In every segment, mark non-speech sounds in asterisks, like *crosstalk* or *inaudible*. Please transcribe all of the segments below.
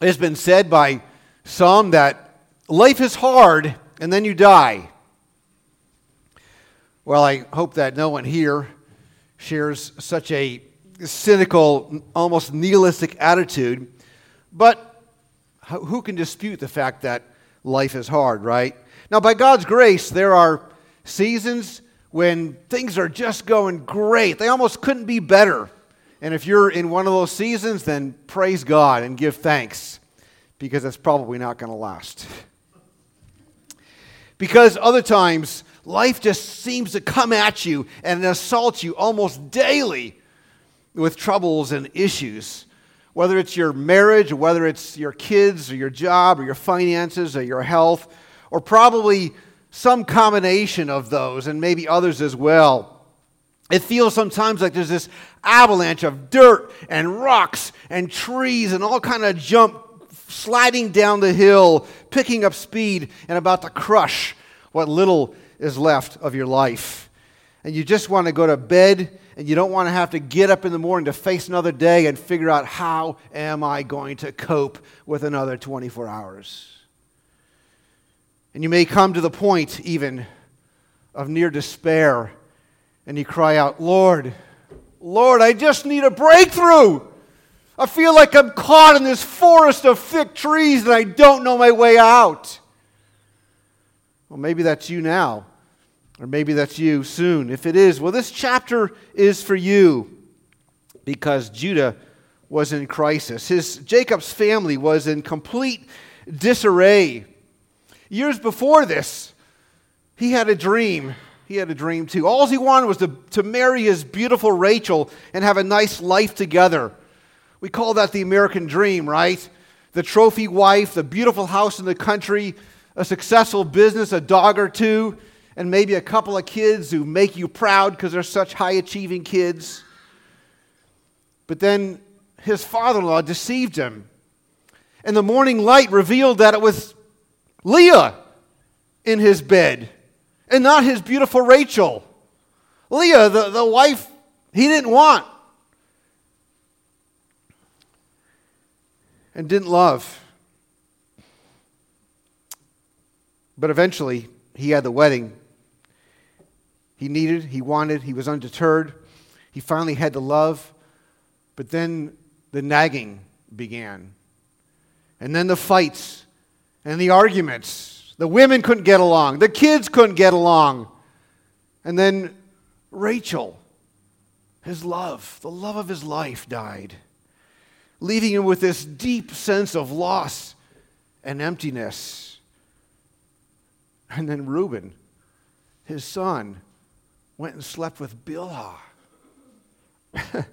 It's been said by some that life is hard and then you die. Well, I hope that no one here shares such a cynical, almost nihilistic attitude. But who can dispute the fact that life is hard, right? Now, by God's grace, there are seasons when things are just going great. They almost couldn't be better. And if you're in one of those seasons, then praise God and give thanks because that's probably not going to last. Because other times, life just seems to come at you and assault you almost daily with troubles and issues. Whether it's your marriage, or whether it's your kids, or your job, or your finances, or your health, or probably some combination of those, and maybe others as well. It feels sometimes like there's this avalanche of dirt and rocks and trees and all kind of jump sliding down the hill, picking up speed, and about to crush what little is left of your life. And you just want to go to bed and you don't want to have to get up in the morning to face another day and figure out how am I going to cope with another 24 hours. And you may come to the point even of near despair and you cry out, Lord, Lord, I just need a breakthrough. I feel like I'm caught in this forest of thick trees and I don't know my way out. Well, maybe that's you now, or maybe that's you soon. If it is, well, this chapter is for you because Judah was in crisis. His Jacob's family was in complete disarray. Years before this, he had a dream. He had a dream too. All he wanted was to, to marry his beautiful Rachel and have a nice life together. We call that the American dream, right? The trophy wife, the beautiful house in the country, a successful business, a dog or two, and maybe a couple of kids who make you proud because they're such high achieving kids. But then his father in law deceived him. And the morning light revealed that it was Leah in his bed and not his beautiful Rachel. Leah, the, the wife he didn't want. and didn't love. But eventually, he had the wedding he needed, he wanted, he was undeterred. He finally had the love, but then the nagging began. And then the fights and the arguments. The women couldn't get along, the kids couldn't get along. And then Rachel, his love, the love of his life, died leaving him with this deep sense of loss and emptiness. And then Reuben, his son, went and slept with Bilhah. *laughs*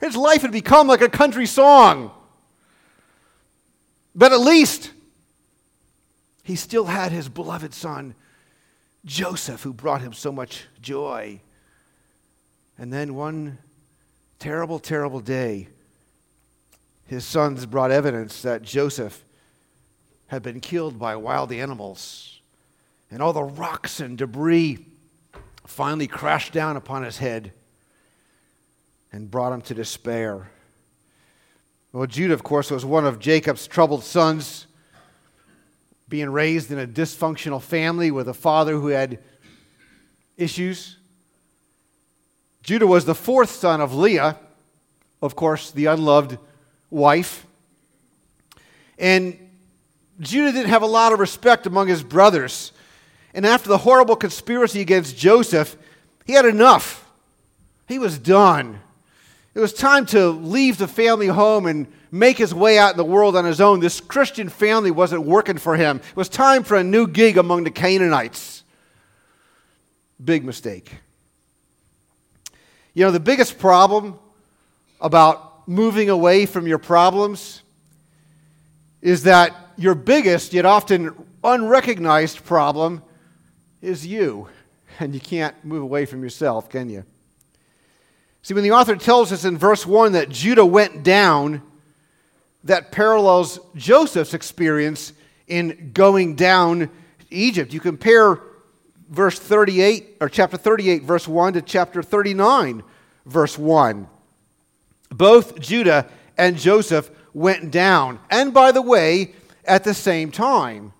his life had become like a country song. But at least he still had his beloved son, Joseph, who brought him so much joy. And then one terrible, terrible day, his sons brought evidence that Joseph had been killed by wild animals. And all the rocks and debris finally crashed down upon his head and brought him to despair. Well, Judah, of course, was one of Jacob's troubled sons, being raised in a dysfunctional family with a father who had issues. Judah was the fourth son of Leah, of course, the unloved wife. And Judah didn't have a lot of respect among his brothers. And after the horrible conspiracy against Joseph, he had enough. He was done. It was time to leave the family home and make his way out in the world on his own. This Christian family wasn't working for him. It was time for a new gig among the Canaanites. Big mistake. You know, the biggest problem about moving away from your problems is that your biggest, yet often unrecognized problem is you. And you can't move away from yourself, can you? See, when the author tells us in verse 1 that Judah went down, that parallels Joseph's experience in going down Egypt. You compare verse 38, or chapter 38, verse 1, to chapter 39, verse 1 both Judah and Joseph went down. And by the way, at the same time.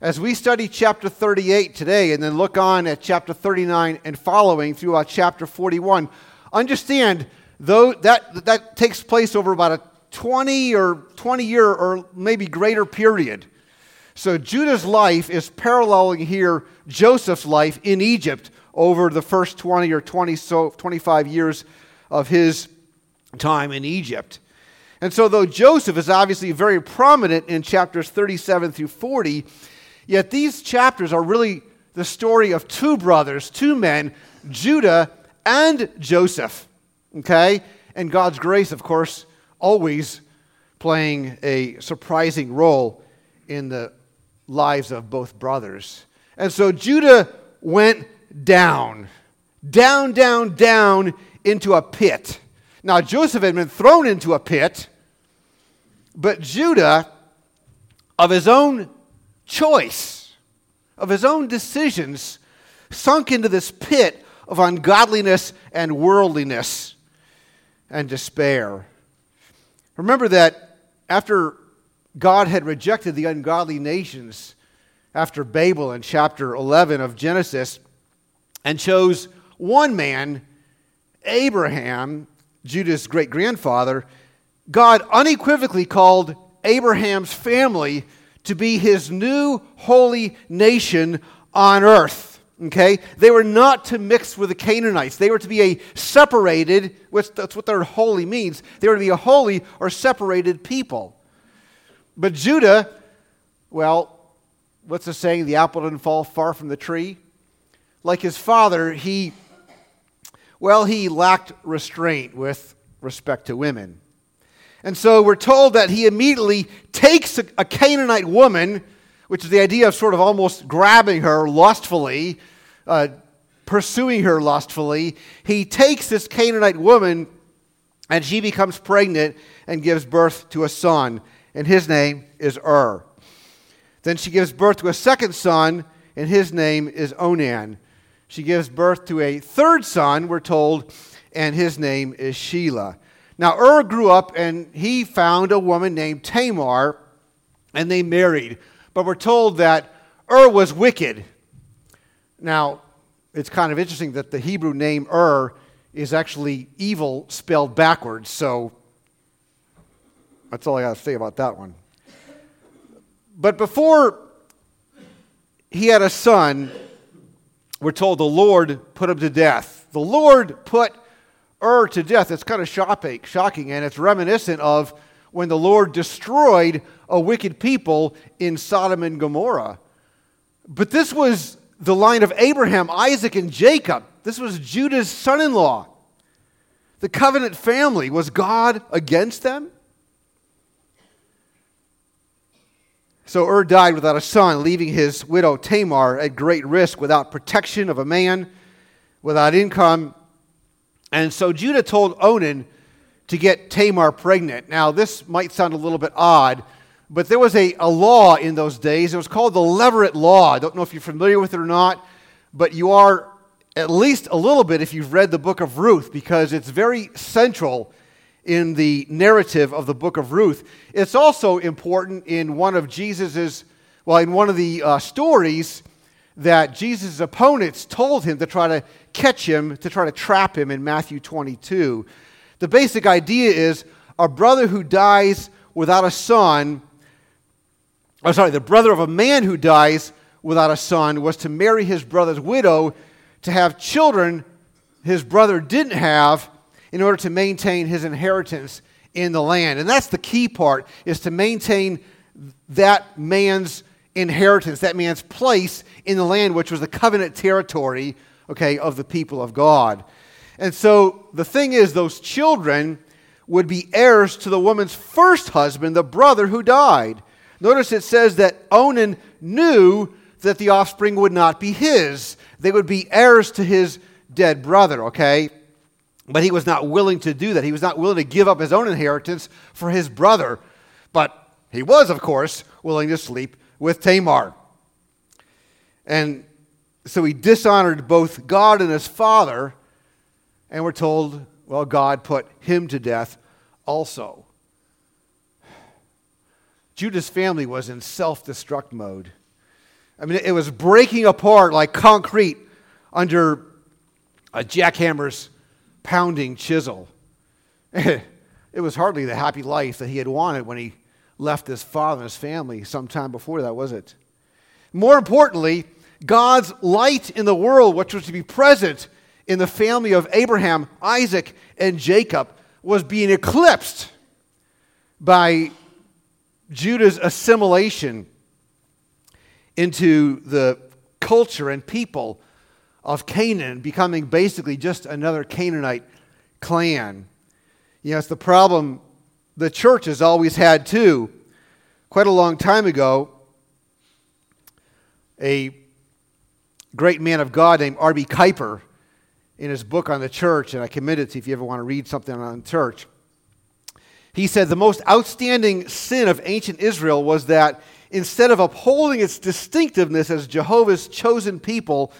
As we study chapter 38 today and then look on at chapter 39 and following throughout chapter 41, understand though that, that takes place over about a 20 or 20 year or maybe greater period. So Judah's life is paralleling here Joseph's life in Egypt over the first 20 or 20 so 25 years of his time in Egypt. And so, though Joseph is obviously very prominent in chapters 37 through 40, yet these chapters are really the story of two brothers, two men, Judah and Joseph. Okay? And God's grace, of course, always playing a surprising role in the lives of both brothers. And so Judah went down, down, down, down into a pit. Now, Joseph had been thrown into a pit, but Judah, of his own choice, of his own decisions, sunk into this pit of ungodliness and worldliness and despair. Remember that after God had rejected the ungodly nations after Babel in chapter 11 of Genesis and chose one man, Abraham, Judah's great grandfather, God unequivocally called Abraham's family to be his new holy nation on earth. Okay? They were not to mix with the Canaanites. They were to be a separated, which that's what their holy means. They were to be a holy or separated people. But Judah, well, what's the saying? The apple didn't fall far from the tree. Like his father, he well, he lacked restraint with respect to women. And so we're told that he immediately takes a, a Canaanite woman, which is the idea of sort of almost grabbing her lustfully, uh, pursuing her lustfully. He takes this Canaanite woman and she becomes pregnant and gives birth to a son, and his name is Ur. Then she gives birth to a second son, and his name is Onan. She gives birth to a third son, we're told, and his name is Shelah. Now, Ur grew up and he found a woman named Tamar, and they married. But we're told that Ur was wicked. Now, it's kind of interesting that the Hebrew name Ur is actually evil spelled backwards, so that's all I got to say about that one. But before he had a son, we're told the Lord put him to death. The Lord put Ur to death. It's kind of shocking, and it's reminiscent of when the Lord destroyed a wicked people in Sodom and Gomorrah. But this was the line of Abraham, Isaac, and Jacob. This was Judah's son in law. The covenant family. Was God against them? So Ur died without a son, leaving his widow Tamar at great risk without protection of a man, without income. And so Judah told Onan to get Tamar pregnant. Now, this might sound a little bit odd, but there was a, a law in those days. It was called the Levirate Law. I don't know if you're familiar with it or not, but you are at least a little bit if you've read the book of Ruth, because it's very central in the narrative of the book of Ruth. It's also important in one of Jesus's, well, in one of the uh, stories that Jesus' opponents told him to try to catch him, to try to trap him in Matthew 22. The basic idea is a brother who dies without a son, oh, sorry, the brother of a man who dies without a son was to marry his brother's widow to have children his brother didn't have in order to maintain his inheritance in the land. And that's the key part is to maintain that man's inheritance, that man's place in the land, which was the covenant territory, okay, of the people of God. And so the thing is, those children would be heirs to the woman's first husband, the brother who died. Notice it says that Onan knew that the offspring would not be his. They would be heirs to his dead brother, okay? But he was not willing to do that. He was not willing to give up his own inheritance for his brother. But he was, of course, willing to sleep with Tamar. And so he dishonored both God and his father. And we're told, well, God put him to death also. Judah's family was in self destruct mode. I mean, it was breaking apart like concrete under a jackhammer's pounding chisel. *laughs* it was hardly the happy life that he had wanted when he left his father and his family some time before that, was it? More importantly, God's light in the world, which was to be present in the family of Abraham, Isaac, and Jacob, was being eclipsed by Judah's assimilation into the culture and people of Canaan, becoming basically just another Canaanite clan. You know, it's the problem the church has always had too. Quite a long time ago, a great man of God named R.B. Kuiper, in his book on the church, and I commend it to you if you ever want to read something on church. He said the most outstanding sin of ancient Israel was that instead of upholding its distinctiveness as Jehovah's chosen people,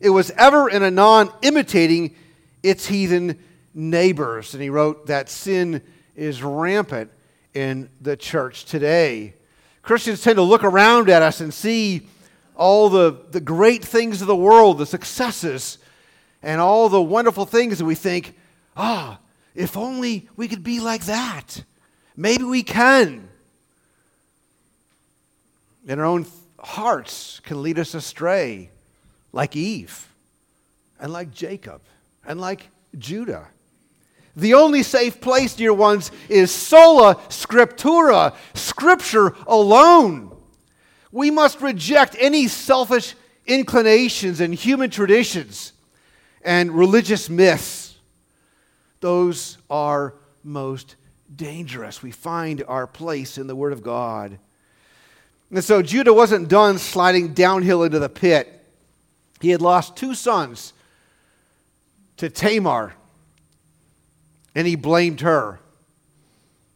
it was ever and anon imitating its heathen neighbors. And he wrote that sin is rampant in the church today. Christians tend to look around at us and see all the, the great things of the world, the successes, and all the wonderful things that we think, ah, oh, if only we could be like that. Maybe we can. And our own hearts can lead us astray, like Eve, and like Jacob, and like Judah. The only safe place, dear ones, is sola scriptura, scripture alone. We must reject any selfish inclinations and human traditions and religious myths. Those are most dangerous. We find our place in the Word of God. And so Judah wasn't done sliding downhill into the pit. He had lost two sons to Tamar and he blamed her.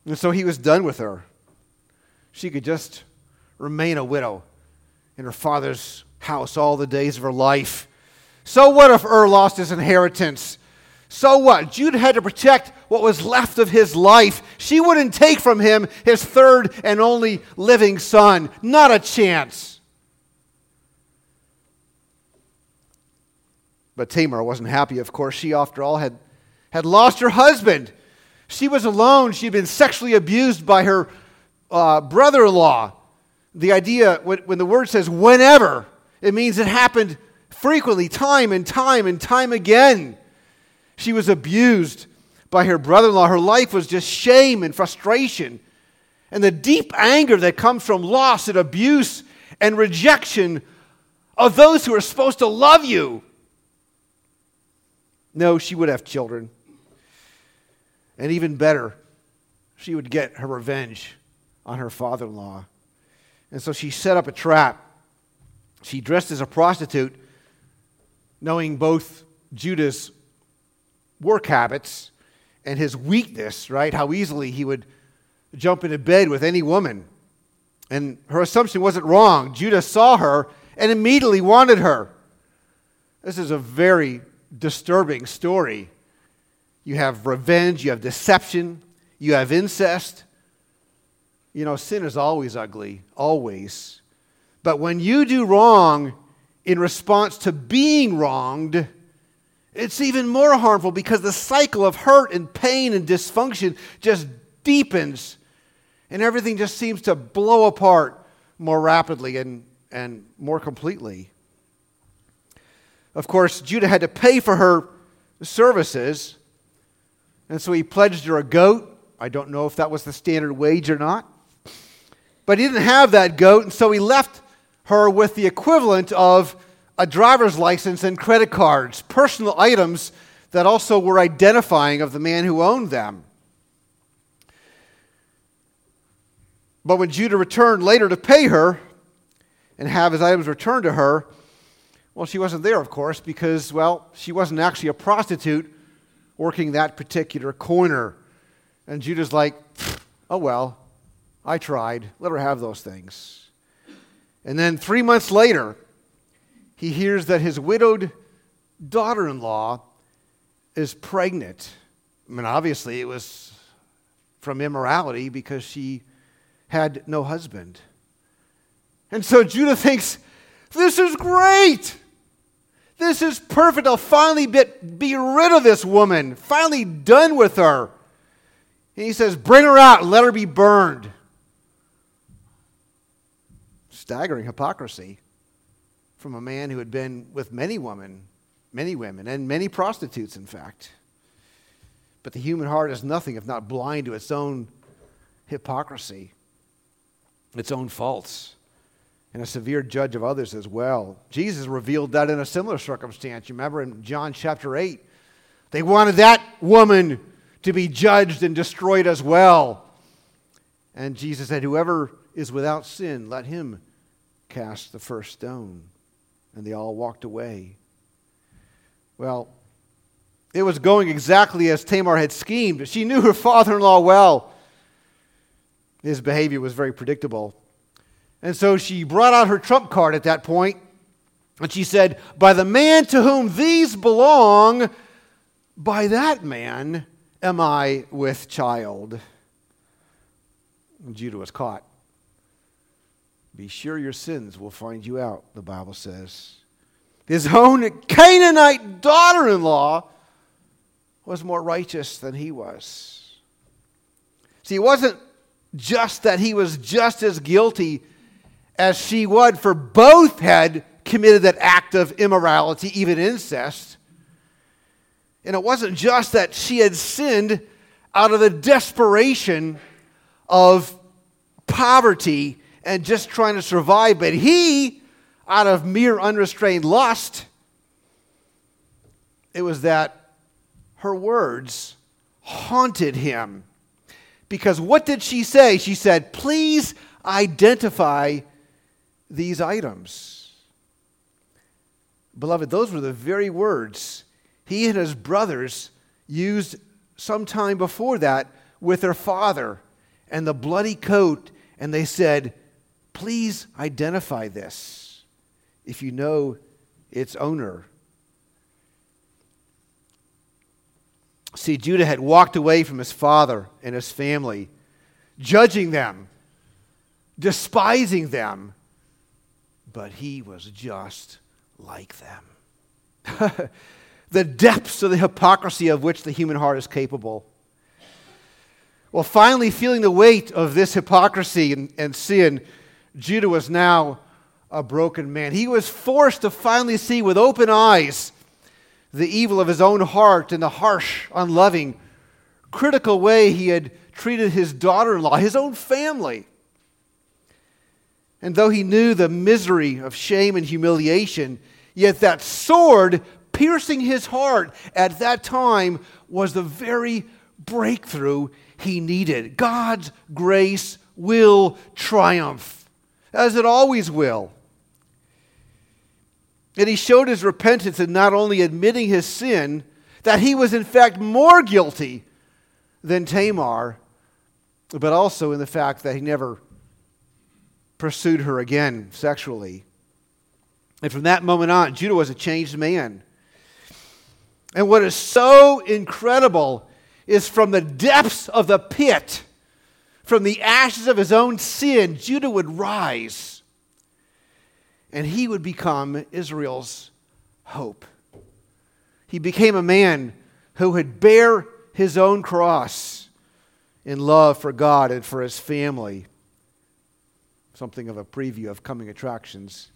And so he was done with her. She could just remain a widow in her father's house all the days of her life. So what if Ur lost his inheritance? So what? Judah had to protect what was left of his life. She wouldn't take from him his third and only living son. Not a chance. But Tamar wasn't happy, of course. She, after all, had had lost her husband. She was alone. She'd been sexually abused by her uh, brother in law. The idea, when the word says whenever, it means it happened frequently, time and time and time again. She was abused by her brother in law. Her life was just shame and frustration. And the deep anger that comes from loss and abuse and rejection of those who are supposed to love you. No, she would have children. And even better, she would get her revenge on her father in law. And so she set up a trap. She dressed as a prostitute, knowing both Judah's work habits and his weakness, right? How easily he would jump into bed with any woman. And her assumption wasn't wrong. Judah saw her and immediately wanted her. This is a very disturbing story you have revenge, you have deception, you have incest. You know, sin is always ugly, always. But when you do wrong in response to being wronged, it's even more harmful because the cycle of hurt and pain and dysfunction just deepens and everything just seems to blow apart more rapidly and, and more completely. Of course, Judah had to pay for her services. And so he pledged her a goat. I don't know if that was the standard wage or not. But he didn't have that goat, and so he left her with the equivalent of a driver's license and credit cards, personal items that also were identifying of the man who owned them. But when Judah returned later to pay her and have his items returned to her, well, she wasn't there, of course, because, well, she wasn't actually a prostitute working that particular corner. And Judah's like, oh, well, I tried. Let her have those things. And then three months later, he hears that his widowed daughter in law is pregnant. I mean, obviously, it was from immorality because she had no husband. And so Judah thinks, this is great. This is perfect. I'll finally be, rid of this woman, finally done with her. And he says, Bring her out, let her be burned. Staggering hypocrisy from a man who had been with many women, many women, and many prostitutes, in fact. But the human heart is nothing if not blind to its own hypocrisy, its own faults and a severe judge of others as well. Jesus revealed that in a similar circumstance. You remember in John chapter 8, they wanted that woman to be judged and destroyed as well. And Jesus said, Whoever is without sin, let him cast the first stone. And they all walked away. Well, it was going exactly as Tamar had schemed. She knew her father in law well. His behavior was very predictable. And so she brought out her trump card at that point, and she said, By the man to whom these belong, by that man am I with child. And Judah was caught. Be sure your sins will find you out, the Bible says. His own Canaanite daughter in law was more righteous than he was. See, it wasn't just that he was just as guilty as she would, for both had committed that act of immorality, even incest. And it wasn't just that she had sinned out of the desperation of poverty and just trying to survive, but he, out of mere unrestrained lust, it was that her words haunted him. Because what did she say? She said, Please identify these items. Beloved, those were the very words he and his brothers used some time before that with their father and the bloody coat, and they said, Please identify this if you know its owner. See, Judah had walked away from his father and his family, judging them, despising them, but he was just like them. *laughs* the depths of the hypocrisy of which the human heart is capable. Well, finally, feeling the weight of this hypocrisy and, and sin, Judah was now a broken man. He was forced to finally see with open eyes the evil of his own heart and the harsh, unloving, critical way he had treated his daughter in law, his own family. And though he knew the misery of shame and humiliation, yet that sword piercing his heart at that time was the very breakthrough he needed. God's grace will triumph, as it always will. And he showed his repentance in not only admitting his sin, that he was in fact more guilty than Tamar, but also in the fact that he never pursued her again sexually. And from that moment on, Judah was a changed man. And what is so incredible is from the depths of the pit, from the ashes of his own sin, Judah would rise. And he would become Israel's hope. He became a man who would bear his own cross in love for God and for his family something of a preview of coming attractions.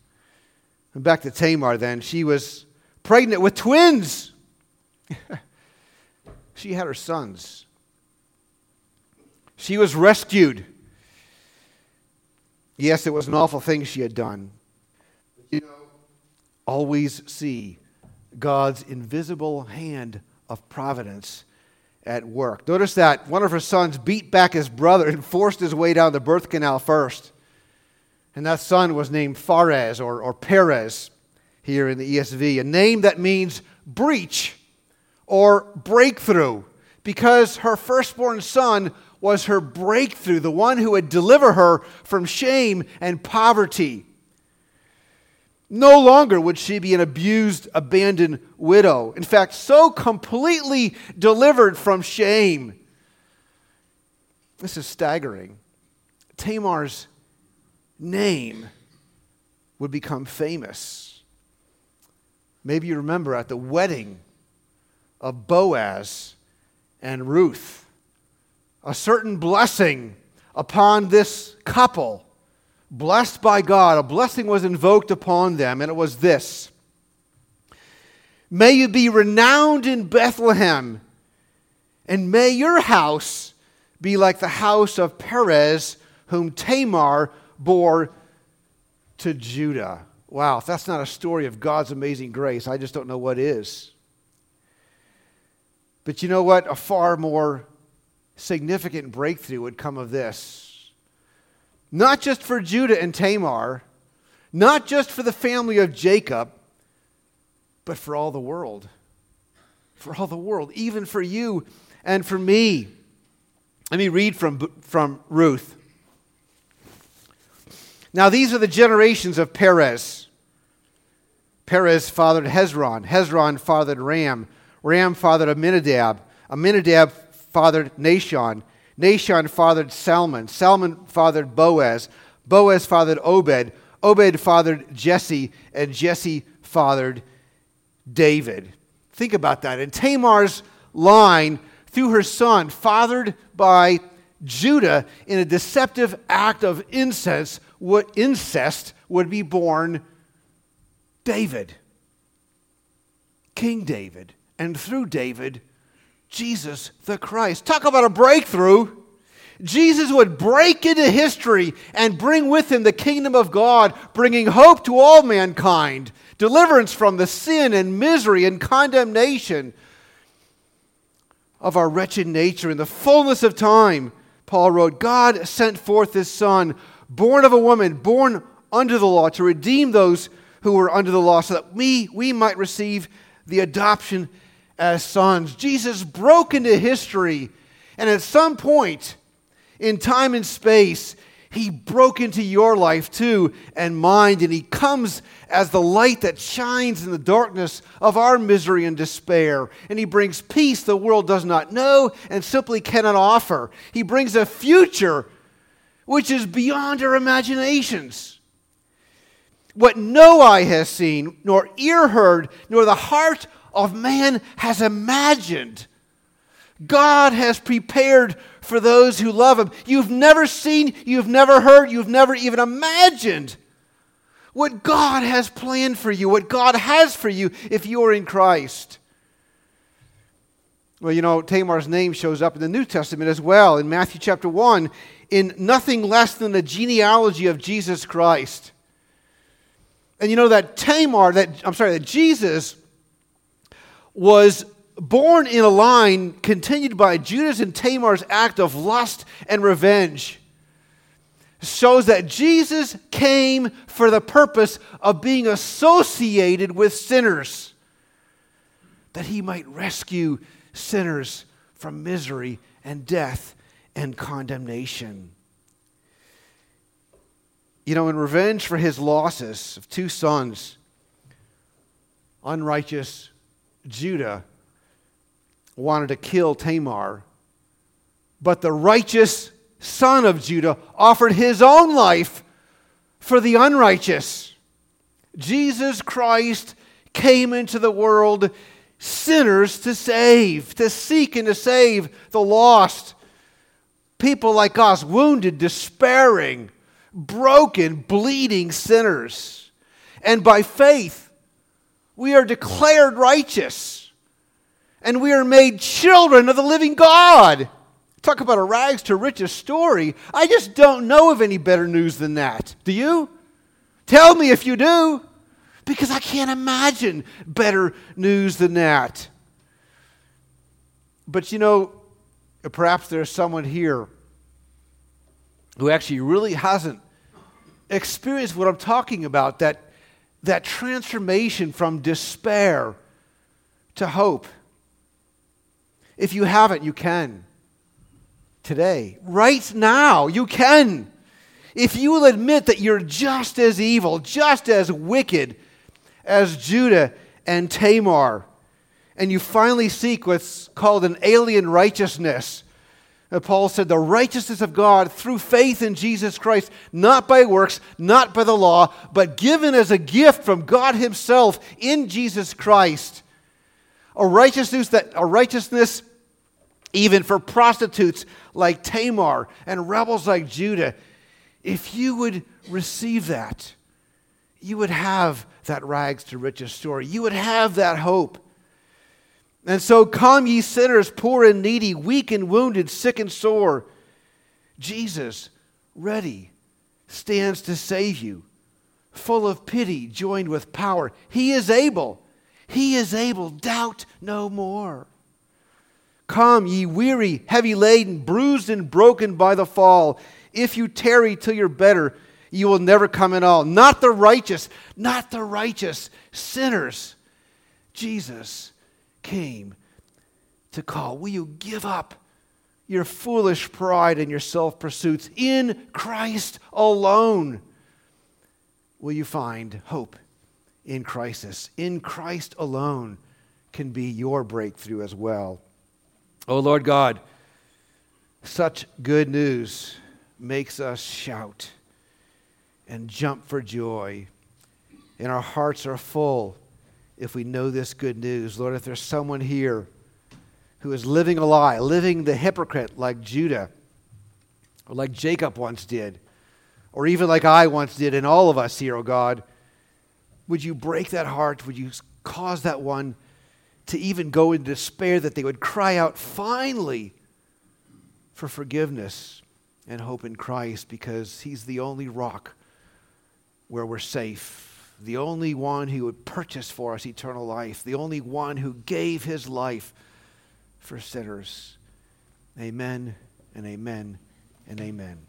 And back to Tamar then. She was pregnant with twins. *laughs* she had her sons. She was rescued. Yes, it was an awful thing she had done. You know, always see God's invisible hand of providence at work. Notice that one of her sons beat back his brother and forced his way down the birth canal first. And that son was named Phares or, or Perez here in the ESV, a name that means breach or breakthrough, because her firstborn son was her breakthrough, the one who would deliver her from shame and poverty. No longer would she be an abused, abandoned widow. In fact, so completely delivered from shame. This is staggering. Tamar's name would become famous. Maybe you remember at the wedding of Boaz and Ruth, a certain blessing upon this couple, blessed by God, a blessing was invoked upon them, and it was this May you be renowned in Bethlehem, and may your house be like the house of Perez, whom Tamar bore to Judah. Wow, if that's not a story of God's amazing grace, I just don't know what is. But you know what? A far more significant breakthrough would come of this. Not just for Judah and Tamar, not just for the family of Jacob, but for all the world. For all the world, even for you and for me. Let me read from, from Ruth. Now, these are the generations of Perez. Perez fathered Hezron. Hezron fathered Ram. Ram fathered Amminadab. Amminadab fathered Nahshon. Nahshon fathered Salmon. Salmon fathered Boaz. Boaz fathered Obed. Obed fathered Jesse. And Jesse fathered David. Think about that. And Tamar's line through her son, fathered by Judah in a deceptive act of incest, what incest would be born David, King David, and through David, Jesus the Christ. Talk about a breakthrough. Jesus would break into history and bring with him the kingdom of God, bringing hope to all mankind, deliverance from the sin and misery and condemnation of our wretched nature. In the fullness of time, Paul wrote, God sent forth his Son, born of a woman, born under the law, to redeem those who were under the law, so that we, we might receive the adoption as sons. Jesus broke into history, and at some point in time and space, he broke into your life too and mine, and He comes as the light that shines in the darkness of our misery and despair. And He brings peace the world does not know and simply cannot offer. He brings a future which is beyond our imaginations. What no eye has seen, nor ear heard, nor the heart of man has imagined. God has prepared for those who love Him. You've never seen, you've never heard, you've never even imagined what God has planned for you, what God has for you if you are in Christ. Well, you know, Tamar's name shows up in the New Testament as well in Matthew chapter 1 in nothing less than the genealogy of Jesus Christ. And you know that Tamar, that I'm sorry, that Jesus was born in a line continued by Judas and Tamar's act of lust and revenge shows that Jesus came for the purpose of being associated with sinners, that he might rescue sinners from misery and death and condemnation. You know, in revenge for his losses of two sons, unrighteous Judah wanted to kill Tamar, but the righteous son of Judah offered his own life for the unrighteous. Jesus Christ came into the world sinners to save, to seek and to save the lost. People like us, wounded, despairing, broken, bleeding sinners. And by faith, we are declared righteous and we are made children of the living God. Talk about a rags to riches story. I just don't know of any better news than that. Do you? Tell me if you do, because I can't imagine better news than that. But you know, perhaps there's someone here who actually really hasn't experienced what I'm talking about that, that transformation from despair to hope. If you haven't, you can. Today, right now, you can. If you will admit that you're just as evil, just as wicked as Judah and Tamar, and you finally seek what's called an alien righteousness, Uh, Paul said, the righteousness of God through faith in Jesus Christ, not by works, not by the law, but given as a gift from God Himself in Jesus Christ. A righteousness that a righteousness even for prostitutes like Tamar and rebels like Judah. If you would receive that, you would have that rags to riches story. You would have that hope. And so come, ye sinners, poor and needy, weak and wounded, sick and sore. Jesus, ready, stands to save you, full of pity, joined with power. He is able. He is able. Doubt no more. Come, ye weary, heavy laden, bruised and broken by the fall. If you tarry till you're better, you will never come at all. Not the righteous, not the righteous, sinners. Jesus came to call. Will you give up your foolish pride and your self pursuits in Christ alone? Will you find hope in crisis? In Christ alone can be your breakthrough as well. Oh Lord God, such good news makes us shout and jump for joy. And our hearts are full if we know this good news. Lord, if there's someone here who is living a lie, living the hypocrite like Judah, or like Jacob once did, or even like I once did, and all of us here, oh God, would you break that heart? Would you cause that one to even go in despair that they would cry out finally for forgiveness and hope in Christ because He's the only rock where we're safe, the only one who would purchase for us eternal life, the only one who gave His life for sinners. Amen and amen and amen.